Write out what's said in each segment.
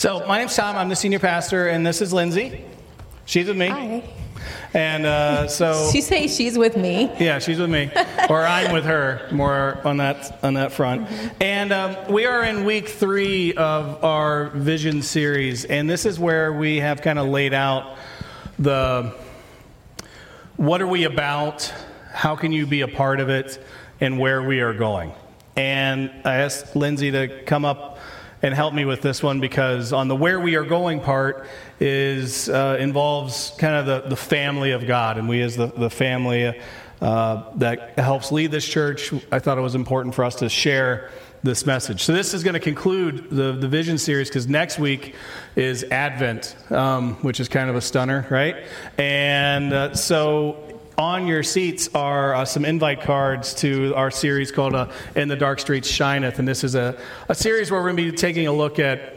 So, my name's Tom. I'm the senior pastor, and this is Lindsay. She's with me. Hi. And uh, so, She say she's with me. yeah, she's with me, or I'm with her, more on that on that front. And um, we are in week three of our vision series, and this is where we have kind of laid out the what are we about, how can you be a part of it, and where we are going. And I asked Lindsay to come up and help me with this one because on the where we are going part is uh, involves kind of the, the family of God, and we as the, the family uh, that helps lead this church, I thought it was important for us to share this message. So this is going to conclude the, the vision series because next week is Advent, um, which is kind of a stunner, right? And uh, so on your seats are uh, some invite cards to our series called uh, In the Dark Streets Shineth. And this is a, a series where we're going to be taking a look at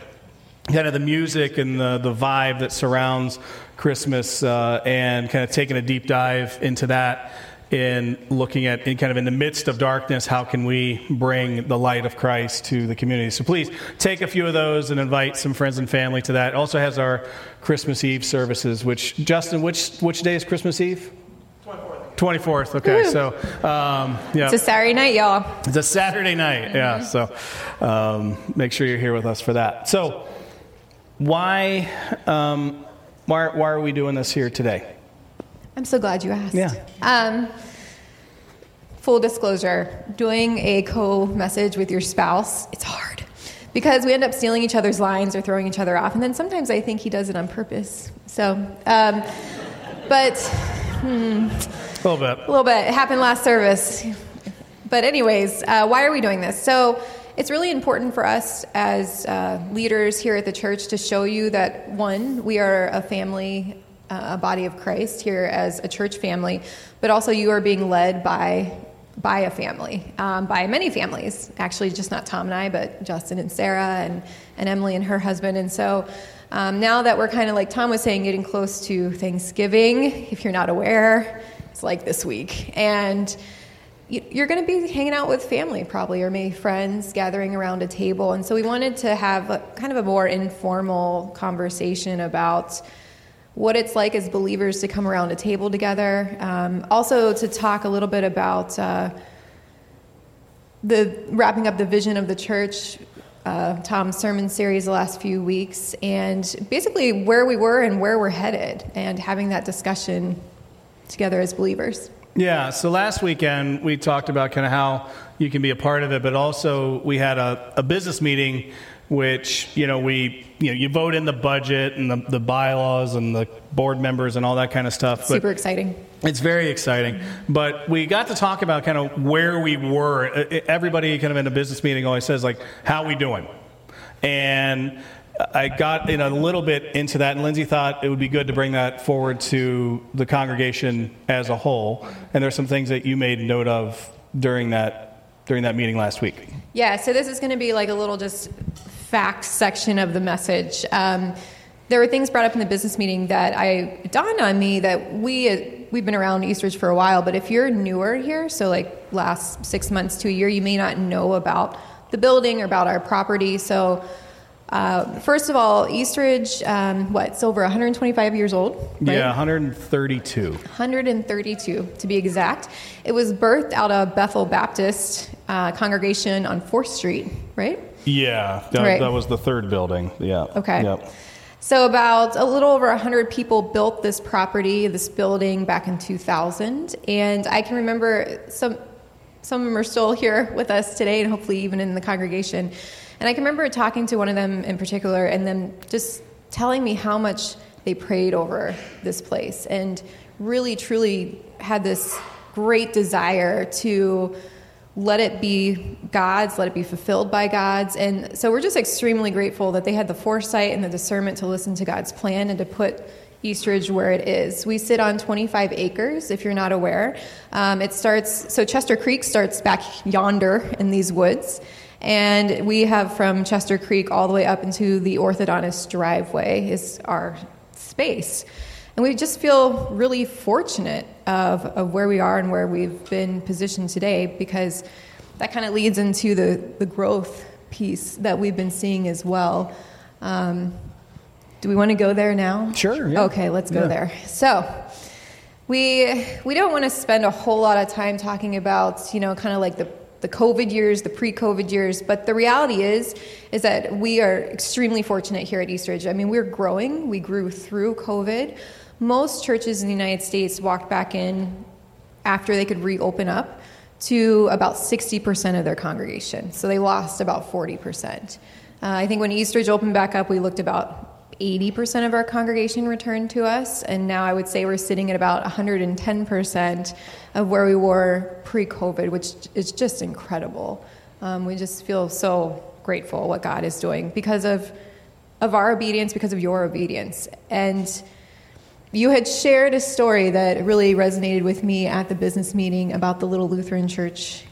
kind of the music and the, the vibe that surrounds Christmas uh, and kind of taking a deep dive into that in looking at in kind of in the midst of darkness how can we bring the light of christ to the community? So please take a few of those and invite some friends and family to that. It also has our christmas eve services which justin which which day is christmas eve 24th. Okay, Woo. so um, yeah, It's a Saturday night, y'all. it's a Saturday night. Yeah, so um, make sure you're here with us for that. So why um, why why are we doing this here today? I'm so glad you asked. Yeah. Um, full disclosure, doing a co-message with your spouse, it's hard. Because we end up stealing each other's lines or throwing each other off, and then sometimes I think he does it on purpose. So, um, but A little bit. A little bit. It happened last service. But, anyways, uh, why are we doing this? So, it's really important for us as uh, leaders here at the church to show you that, one, we are a family, uh, a body of Christ here as a church family, but also you are being led by. By a family, um, by many families, actually, just not Tom and I, but Justin and Sarah and, and Emily and her husband. And so um, now that we're kind of like Tom was saying, getting close to Thanksgiving, if you're not aware, like this week. And you- you're going to be hanging out with family probably, or maybe friends gathering around a table. And so we wanted to have a, kind of a more informal conversation about what it's like as believers to come around a table together. Um, also, to talk a little bit about uh, the wrapping up the vision of the church, uh, Tom's sermon series the last few weeks, and basically where we were and where we're headed, and having that discussion together as believers. Yeah, so last weekend we talked about kind of how you can be a part of it, but also we had a, a business meeting which, you know, we, you know, you vote in the budget and the, the bylaws and the board members and all that kind of stuff. Super exciting. It's very exciting. But we got to talk about kind of where we were. Everybody kind of in a business meeting always says, like, how we doing? And I got in a little bit into that, and Lindsay thought it would be good to bring that forward to the congregation as a whole. And there's some things that you made note of during that during that meeting last week. Yeah, so this is going to be like a little just facts section of the message. Um, there were things brought up in the business meeting that I dawned on me that we we've been around Eastridge for a while, but if you're newer here, so like last six months to a year, you may not know about the building or about our property. So. Uh, first of all, Eastridge, um, what, it's over 125 years old? right? Yeah, 132. 132 to be exact. It was birthed out of Bethel Baptist uh, congregation on 4th Street, right? Yeah, that, Right. that was the third building. Yeah. Okay. Yep. So, about a little over 100 people built this property, this building, back in 2000. And I can remember some, some of them are still here with us today, and hopefully even in the congregation. And I can remember talking to one of them in particular, and them just telling me how much they prayed over this place and really, truly had this great desire to let it be God's, let it be fulfilled by God's. And so we're just extremely grateful that they had the foresight and the discernment to listen to God's plan and to put Eastridge where it is. We sit on 25 acres, if you're not aware. Um, it starts, so Chester Creek starts back yonder in these woods. And we have from Chester Creek all the way up into the orthodontist driveway is our space. And we just feel really fortunate of, of where we are and where we've been positioned today because that kind of leads into the, the growth piece that we've been seeing as well. Um, do we want to go there now? Sure. Yeah. Okay, let's go Yeah. there. So, we we don't want to spend a whole lot of time talking about you know kind of like the the COVID years, the pre-COVID years, but the reality is is that we are extremely fortunate here at Eastridge. I mean, we're growing. We grew through COVID. Most churches in the United States walked back in after they could reopen up to about 60% of their congregation. So they lost about 40%. Uh, I think when Eastridge opened back up, we looked about 80% of our congregation returned to us, and now I would say we're sitting at about 110% of where we were pre COVID, which is just incredible. Um, we just feel so grateful what God is doing because of, of our obedience, because of your obedience. And you had shared a story that really resonated with me at the business meeting about the little Lutheran church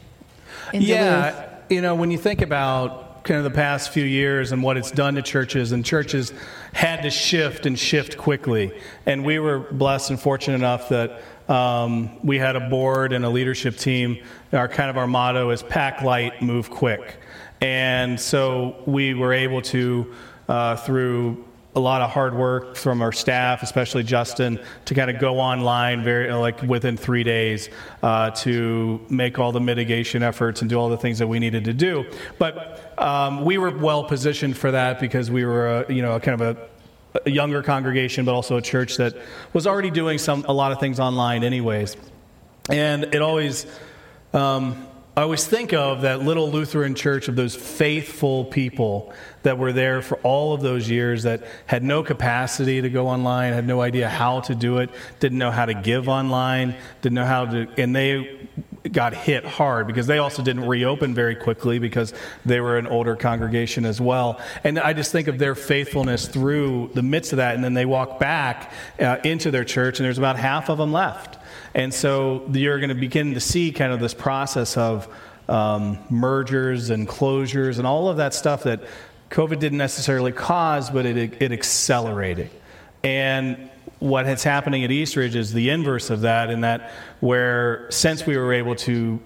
in Duluth. Yeah, you know, when you think about kind of the past few years and what it's done to churches, and churches had to shift and shift quickly. And we were blessed and fortunate enough that um, we had a board and a leadership team. Our kind of our motto is pack light, move quick. And so we were able to, uh, through a lot of hard work from our staff, especially Justin, to kind of go online very like within three days uh, to make all the mitigation efforts and do all the things that we needed to do. But um, we were well positioned for that because we were, a, you know, kind of a a younger congregation, but also a church that was already doing some a lot of things online, anyways. And it always, um, I always think of that little Lutheran church of those faithful people that were there for all of those years that had no capacity to go online, had no idea how to do it, didn't know how to give online, didn't know how to, and they got hit hard because they also didn't reopen very quickly because they were an older congregation as well. And I just think of their faithfulness through the midst of that, and then they walk back uh, into their church, and there's about half of them left. And so you're going to begin to see kind of this process of um, mergers and closures and all of that stuff that COVID didn't necessarily cause, but it, it accelerated. And what is happening at Eastridge is the inverse of that, in that where since we were able to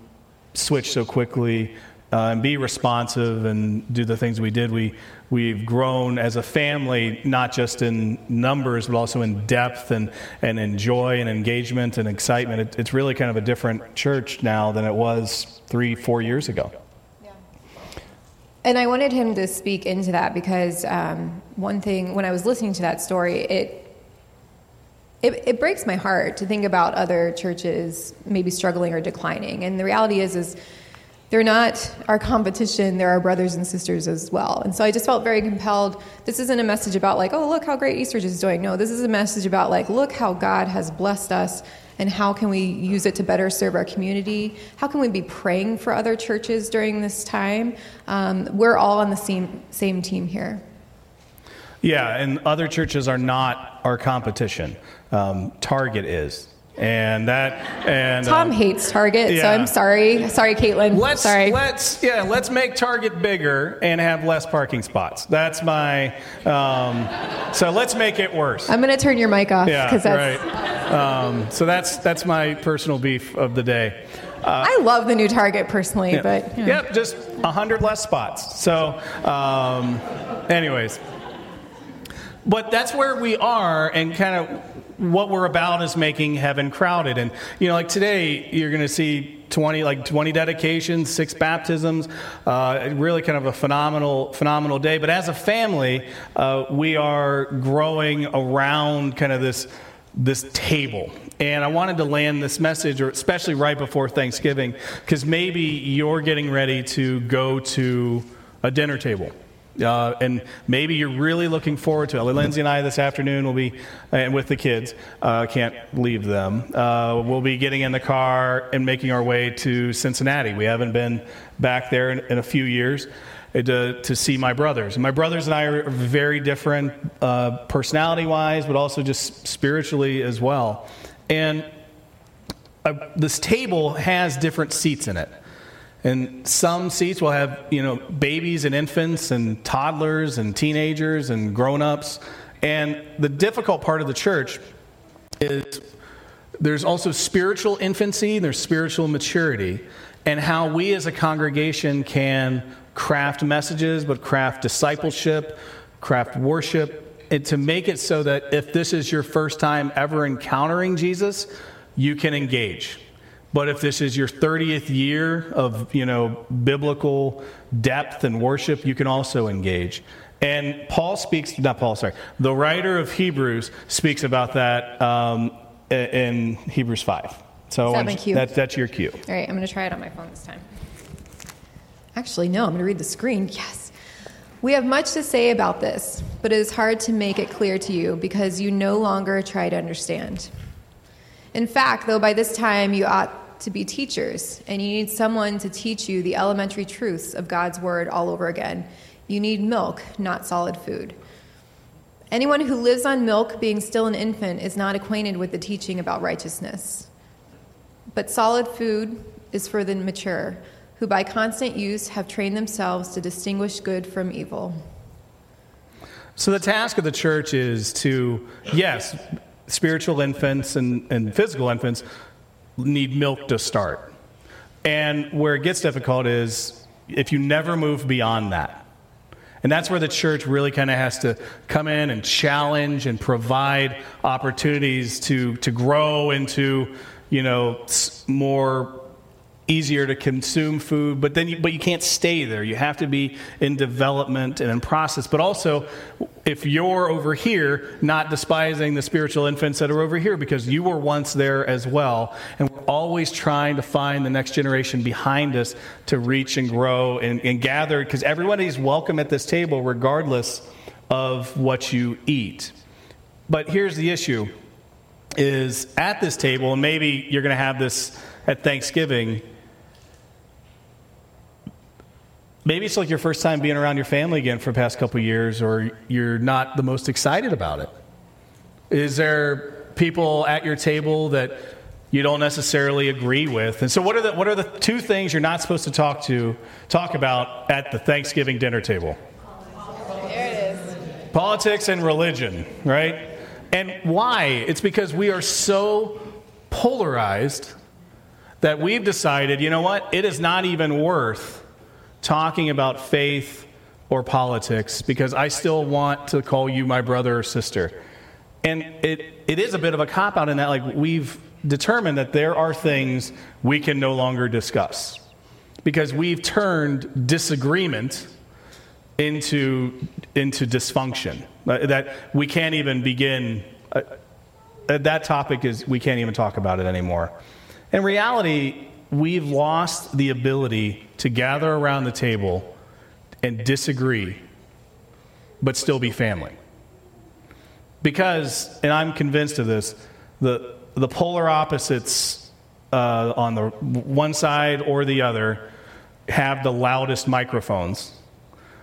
switch so quickly uh, and be responsive and do the things we did, we, we've grown as a family, not just in numbers, but also in depth and, and in joy and engagement and excitement. It, it's really kind of a different church now than it was three, four years ago. And I wanted him to speak into that because um, one thing, when I was listening to that story, it, it it breaks my heart to think about other churches maybe struggling or declining. And the reality is, is they're not our competition; they're our brothers and sisters as well. And so I just felt very compelled. This isn't a message about like, oh, look how great Eastridge is doing. No, this is a message about like, look how God has blessed us and how can we use it to better serve our community? How can we be praying for other churches during this time? Um, we're all on the same same team here. Yeah, and other churches are not our competition. Um, Target is. And that and Tom um, hates Target, so. I'm sorry. Sorry, Caitlin. Let's sorry. let's yeah let's make Target bigger and have less parking spots. That's my um, so let's make it worse. I'm going to turn your mic off Yeah, that's. right. Um, so that's that's my personal beef of the day. I love the new Target personally, but you know. Yep, just a hundred less spots. So, um, anyways, but that's where we are, and kind of what we're about is making heaven crowded. And you know, like today, you're going to see 20 like 20 dedications, six baptisms. Uh, really, kind of a phenomenal phenomenal day. But as a family, uh, we are growing around kind of this this table. And I wanted to land this message, or especially right before Thanksgiving, because maybe you're getting ready to go to a dinner table. Uh, and maybe you're really looking forward to it. Lindsay and I this afternoon will be, and with the kids, uh, can't leave them. Uh, we'll be getting in the car and making our way to Cincinnati. We haven't been back there in, in a few years uh, to, to see my brothers. My brothers and I are very different uh, personality wise, but also just spiritually as well. And uh, this table has different seats in it. And some seats will have, you know, babies and infants and toddlers and teenagers and grown-ups. And the difficult part of the church is there's also spiritual infancy, there's spiritual maturity, and how we as a congregation can craft messages, but craft discipleship, craft worship, and to make it so that if this is your first time ever encountering Jesus, you can engage. But if this is your 30th year of, you know, biblical depth and worship, you can also engage. And Paul speaks, not Paul, sorry, the writer of Hebrews speaks about that um, in Hebrews 5. So that? That, that's your cue. All right, I'm going to try it on my phone this time. Actually, no, I'm going to read the screen. Yes. We have much to say about this, but it is hard to make it clear to you because you no longer try to understand. In fact, though, by this time you ought to be teachers, and you need someone to teach you the elementary truths of God's Word all over again. You need milk, not solid food. Anyone who lives on milk, being still an infant, is not acquainted with the teaching about righteousness. But solid food is for the mature, who by constant use have trained themselves to distinguish good from evil. So, the task of the church is to, yes, spiritual infants and, and physical infants need milk to start. And where it gets difficult is if you never move beyond that. And that's where the church really kind of has to come in and challenge and provide opportunities to, to grow into, you know, more easier to consume food, but then you, but you can't stay there. You have to be in development and in process. But also, if you're over here, not despising the spiritual infants that are over here because you were once there as well. And we're always trying to find the next generation behind us to reach and grow and, and gather because everybody's welcome at this table regardless of what you eat. But here's the issue is at this table, and maybe you're going to have this at Thanksgiving maybe it's like your first time being around your family again for the past couple years, or you're not the most excited about it. Is there people at your table that you don't necessarily agree with? And so, what are the what are the two things you're not supposed to talk to talk about at the Thanksgiving dinner table? Politics and religion, right? And why? It's because we are so polarized that we've decided, you know what? It is not even worth talking about faith or politics because I still want to call you my brother or sister. And it, it is a bit of a cop out in that, like, we've determined that there are things we can no longer discuss because we've turned disagreement into, into dysfunction. Uh, that we can't even begin, uh, uh, that topic is, we can't even talk about it anymore. In reality, we've lost the ability to gather around the table and disagree, but still be family. Because, and I'm convinced of this, the, the polar opposites uh, on the one side or the other have the loudest microphones,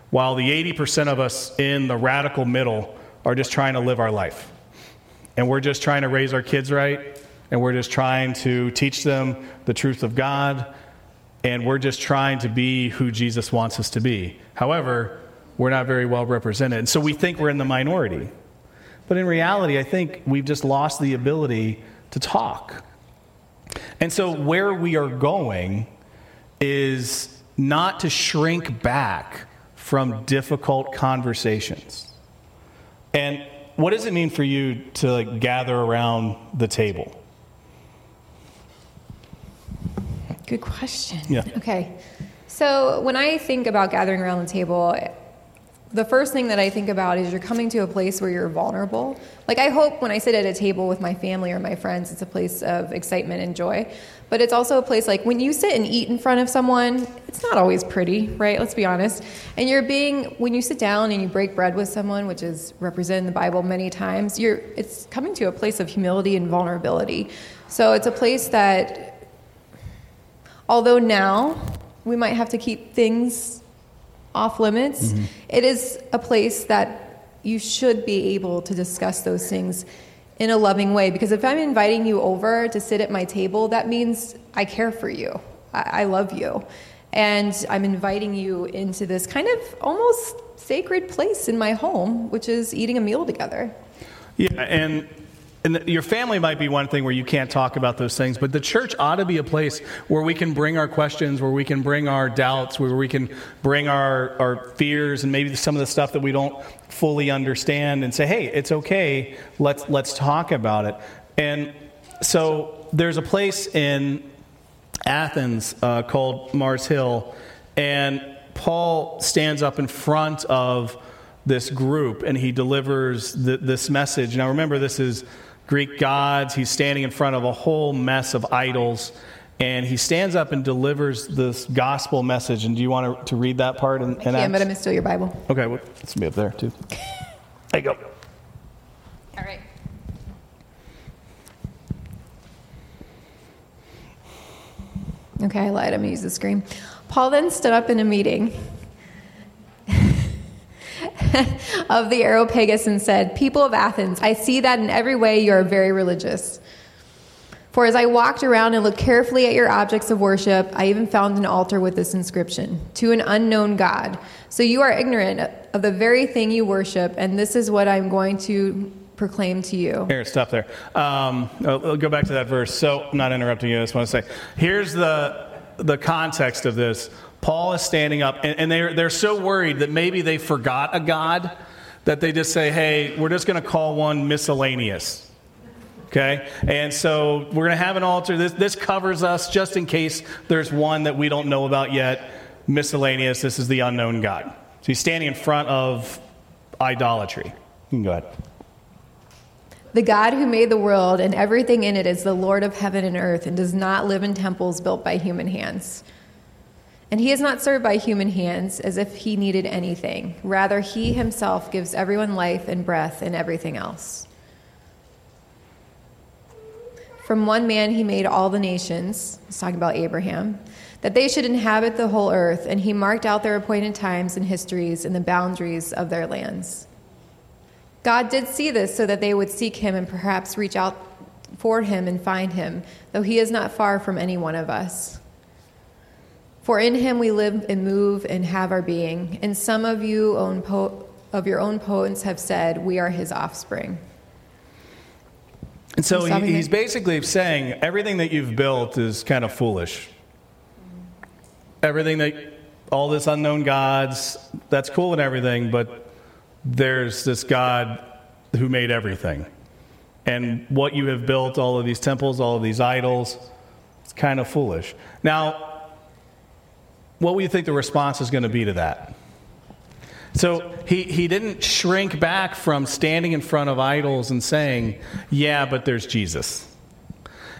while the 80% of us in the radical middle are just trying to live our life. And we're just trying to raise our kids right, and we're just trying to teach them the truth of God, and we're just trying to be who Jesus wants us to be. However, we're not very well represented. And so we think we're in the minority. But in reality, I think we've just lost the ability to talk. And so where we are going is not to shrink back from difficult conversations. And what does it mean for you to like, gather around the table? Good question. Yeah. Okay. So when I think about gathering around the table, the first thing that I think about is you're coming to a place where you're vulnerable. Like, I hope when I sit at a table with my family or my friends, it's a place of excitement and joy. But it's also a place like when you sit and eat in front of someone, it's not always pretty, right? Let's be honest. And you're being, when you sit down and you break bread with someone, which is represented in the Bible many times, you're, it's coming to a place of humility and vulnerability. So it's a place that although now we might have to keep things off limits, mm-hmm. it is a place that you should be able to discuss those things in a loving way. Because if I'm inviting you over to sit at my table, that means I care for you, I, I love you. And I'm inviting you into this kind of almost sacred place in my home, which is eating a meal together. Yeah, and and your family might be one thing where you can't talk about those things, but the church ought to be a place where we can bring our questions, where we can bring our doubts, where we can bring our, our fears and maybe some of the stuff that we don't fully understand and say, hey, it's okay, let's, let's talk about it. And so there's a place in Athens uh, called Mars Hill, and Paul stands up in front of this group and he delivers the, this message. Now, remember, this is Greek gods. He's standing in front of a whole mess of idols. And he stands up and delivers this gospel message. And do you want to, to read that part? I can, but I'm going to steal your Bible. Okay, well, let's be up there too. There you go. All right. Okay, I lied. I'm going to use the screen. Paul then stood up in a meeting of the Areopagus and said, People of Athens, I see that in every way you are very religious. For as I walked around and looked carefully at your objects of worship, I even found an altar with this inscription To an unknown God. So you are ignorant of the very thing you worship, and this is what I'm going to proclaim to you. Here, stop there. Um, I'll, I'll go back to that verse. So, not interrupting you. I just want to say here's the, the context of this. Paul is standing up, and, and they're, they're so worried that maybe they forgot a God that they just say, hey, we're just going to call one miscellaneous. Okay? And so we're going to have an altar. This, this covers us just in case there's one that we don't know about yet. Miscellaneous, this is the unknown God. So he's standing in front of idolatry. You can go ahead. The God who made the world and everything in it is the Lord of heaven and earth and does not live in temples built by human hands. And he is not served by human hands as if he needed anything. Rather, he himself gives everyone life and breath and everything else. From one man he made all the nations, he's talking about Abraham, that they should inhabit the whole earth, and he marked out their appointed times and histories and the boundaries of their lands. God did see this so that they would seek him and perhaps reach out for him and find him, though he is not far from any one of us. For in him we live and move and have our being, and some of you own po- of your own poets have said we are his offspring. And so He's he, he's basically saying everything that you've built is kind of foolish. Everything that, all this unknown gods, that's cool and everything, but there's this God who made everything. And what you have built, all of these temples, all of these idols, it's kind of foolish. Now, what do you think the response is going to be to that? So he, he didn't shrink back from standing in front of idols and saying, Yeah, but there's Jesus.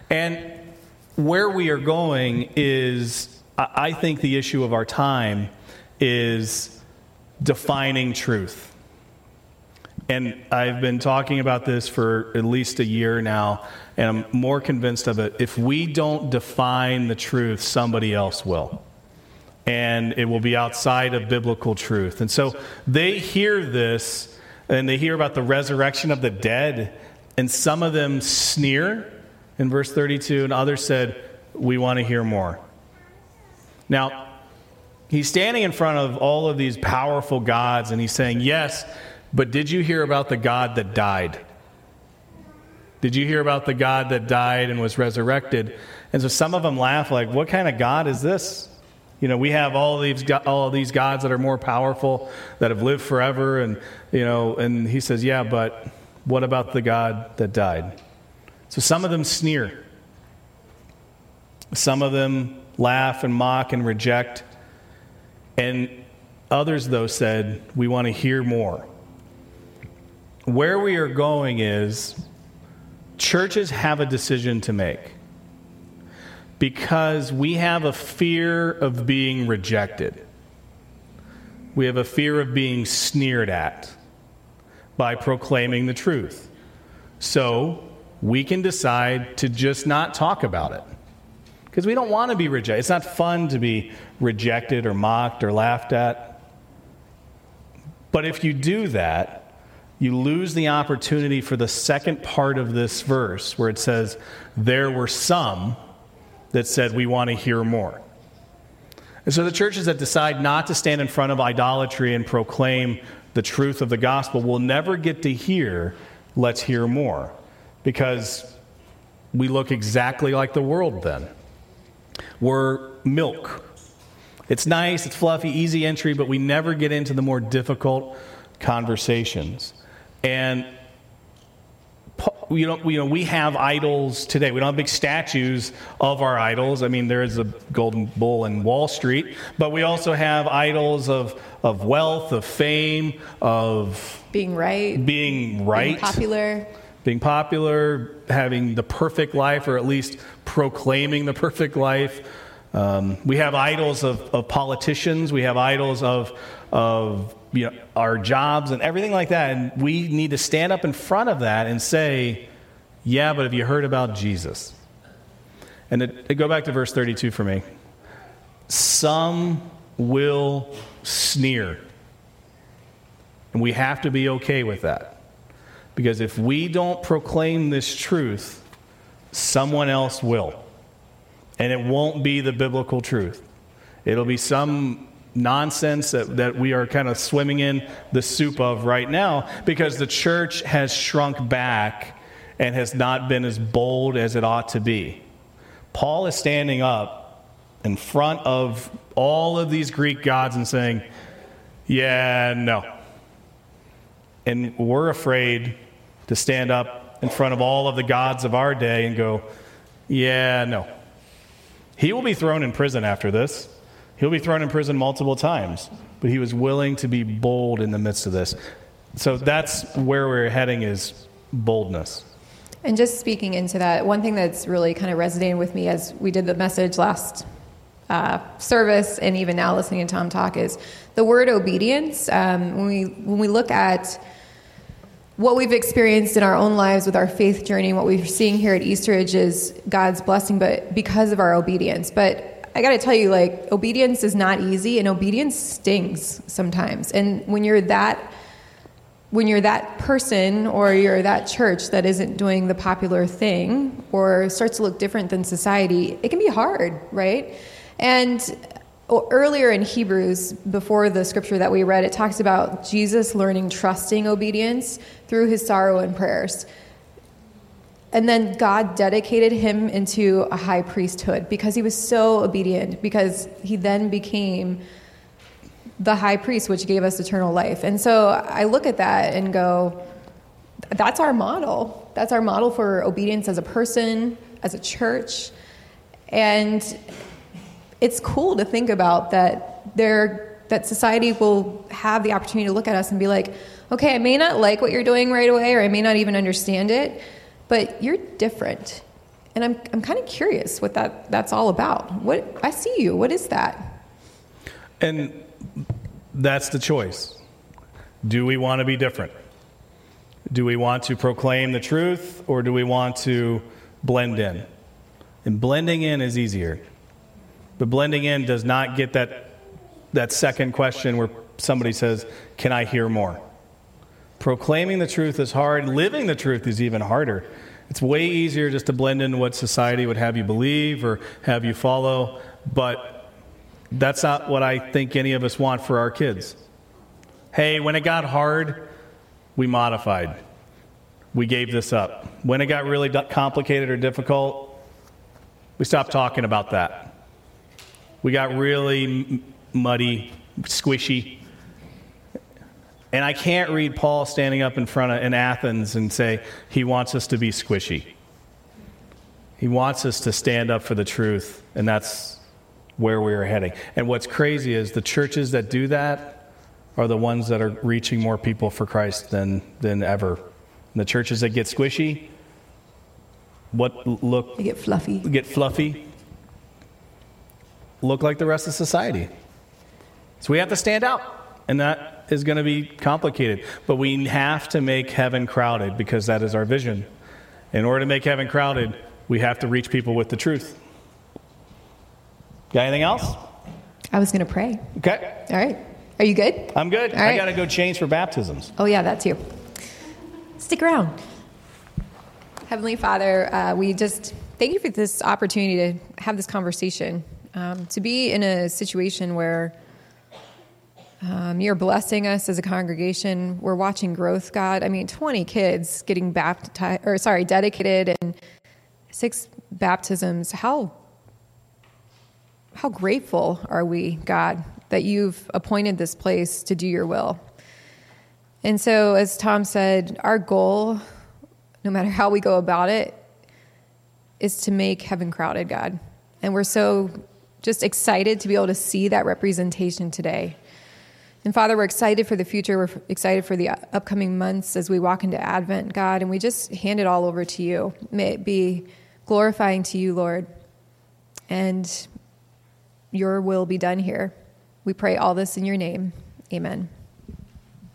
And where we are going is, I I think the issue of our time is defining truth. And I've been talking about this for at least a year now, and I'm more convinced of it. If we don't define the truth, somebody else will and it will be outside of biblical truth. And so they hear this and they hear about the resurrection of the dead, and some of them sneer in verse 32, and others said, We want to hear more. Now, he's standing in front of all of these powerful gods, and he's saying, Yes, but did you hear about the God that died? Did you hear about the God that died and was resurrected? And so some of them laugh, like, What kind of God is this? You know, we have all these all these gods that are more powerful that have lived forever, and you know, and he says, "Yeah, but what about the God that died?" So some of them sneer, some of them laugh and mock and reject, and others, though, said, "We want to hear more." Where we are going is churches have a decision to make because we have a fear of being rejected. We have a fear of being sneered at by proclaiming the truth. So we can decide to just not talk about it because we don't want to be rejected. It's not fun to be rejected or mocked or laughed at. But if you do that, you lose the opportunity for the second part of this verse where it says, There were some that said, We want to hear more. And so the churches that decide not to stand in front of idolatry and proclaim the truth of the gospel will never get to hear, Let's hear more. because we look exactly like the world then. We're milk. It's nice, it's fluffy, easy entry, but we never get into the more difficult conversations. And you know, you know, we have idols today. We don't have big statues of our idols. I mean, there is a golden bull in Wall Street, but we also have idols of, of wealth, of fame, of being right, being right, being popular, being popular, having the perfect life, or at least proclaiming the perfect life. Um, we have idols of, of politicians. We have idols of, of you know, our jobs and everything like that. And we need to stand up in front of that and say, yeah, but have you heard about Jesus? And it, it go back to verse 32 for me. Some will sneer. And we have to be okay with that. Because if we don't proclaim this truth, someone else will. And it won't be the biblical truth. It'll be some nonsense that, that we are kind of swimming in the soup of right now because the church has shrunk back and has not been as bold as it ought to be. Paul is standing up in front of all of these Greek gods and saying, Yeah, no. And we're afraid to stand up in front of all of the gods of our day and go, Yeah, no. He will be thrown in prison after this. He'll be thrown in prison multiple times, but he was willing to be bold in the midst of this. So that's where we're heading is boldness. And just speaking into that, one thing that's really kind of resonating with me as we did the message last uh, service and even now listening to Tom talk is the word obedience. Um, when we when we look at what we've experienced in our own lives with our faith journey, what we're seeing here at Eastridge is God's blessing, but because of our obedience. But I got to tell you, like, obedience is not easy, and obedience stings sometimes. And when you're that when you're that person or you're that church that isn't doing the popular thing or starts to look different than society, it can be hard, right? And oh, earlier in Hebrews, before the scripture that we read, it talks about Jesus learning trusting obedience through his sorrow and prayers. And then God dedicated him into a high priesthood because he was so obedient, because he then became the high priest, which gave us eternal life. And so I look at that and go, that's our model. That's our model for obedience as a person, as a church. And it's cool to think about that there that society will have the opportunity to look at us and be like, okay, I may not like what you're doing right away, or I may not even understand it, but you're different. And I'm, I'm kind of curious what that, that's all about. What I see you. What is that? And that's the choice. Do we want to be different? Do we want to proclaim the truth or do we want to blend in? And blending in is easier. But blending in does not get that, that second question where somebody says, Can I hear more? Proclaiming the truth is hard. Living the truth is even harder. It's way easier just to blend in what society would have you believe or have you follow. But that's not what I think any of us want for our kids. Hey, when it got hard, we modified. We gave this up. When it got really complicated or difficult, we stopped talking about that. We got really muddy, squishy. And I can't read Paul standing up in front of in Athens and say he wants us to be squishy. He wants us to stand up for the truth, and that's where we are heading. And what's crazy is the churches that do that are the ones that are reaching more people for Christ than, than ever. And the churches that get squishy, what look they get fluffy, get fluffy, look like the rest of society. So we have to stand out, and that is going to be complicated. But we have to make heaven crowded because that is our vision. In order to make heaven crowded, we have to reach people with the truth. Got anything else? I was going to pray. Okay. All right. Are you good? I'm good. I got to go change for baptisms. Oh, yeah, that's you. Stick around. Heavenly Father, uh, we just thank you for this opportunity to have this conversation, um, to be in a situation where Um, you're blessing us as a congregation. We're watching growth, God. I mean, 20 kids getting baptized, or sorry, dedicated, and six baptisms. How how grateful are we, God, that you've appointed this place to do your will. And so, as Tom said, our goal, no matter how we go about it, is to make heaven crowded, God. And we're so just excited to be able to see that representation today. And Father, we're excited for the future. We're excited for the upcoming months as we walk into Advent, God, and we just hand it all over to you. May it be glorifying to you, Lord. And your will be done here. We pray all this in your name. Amen.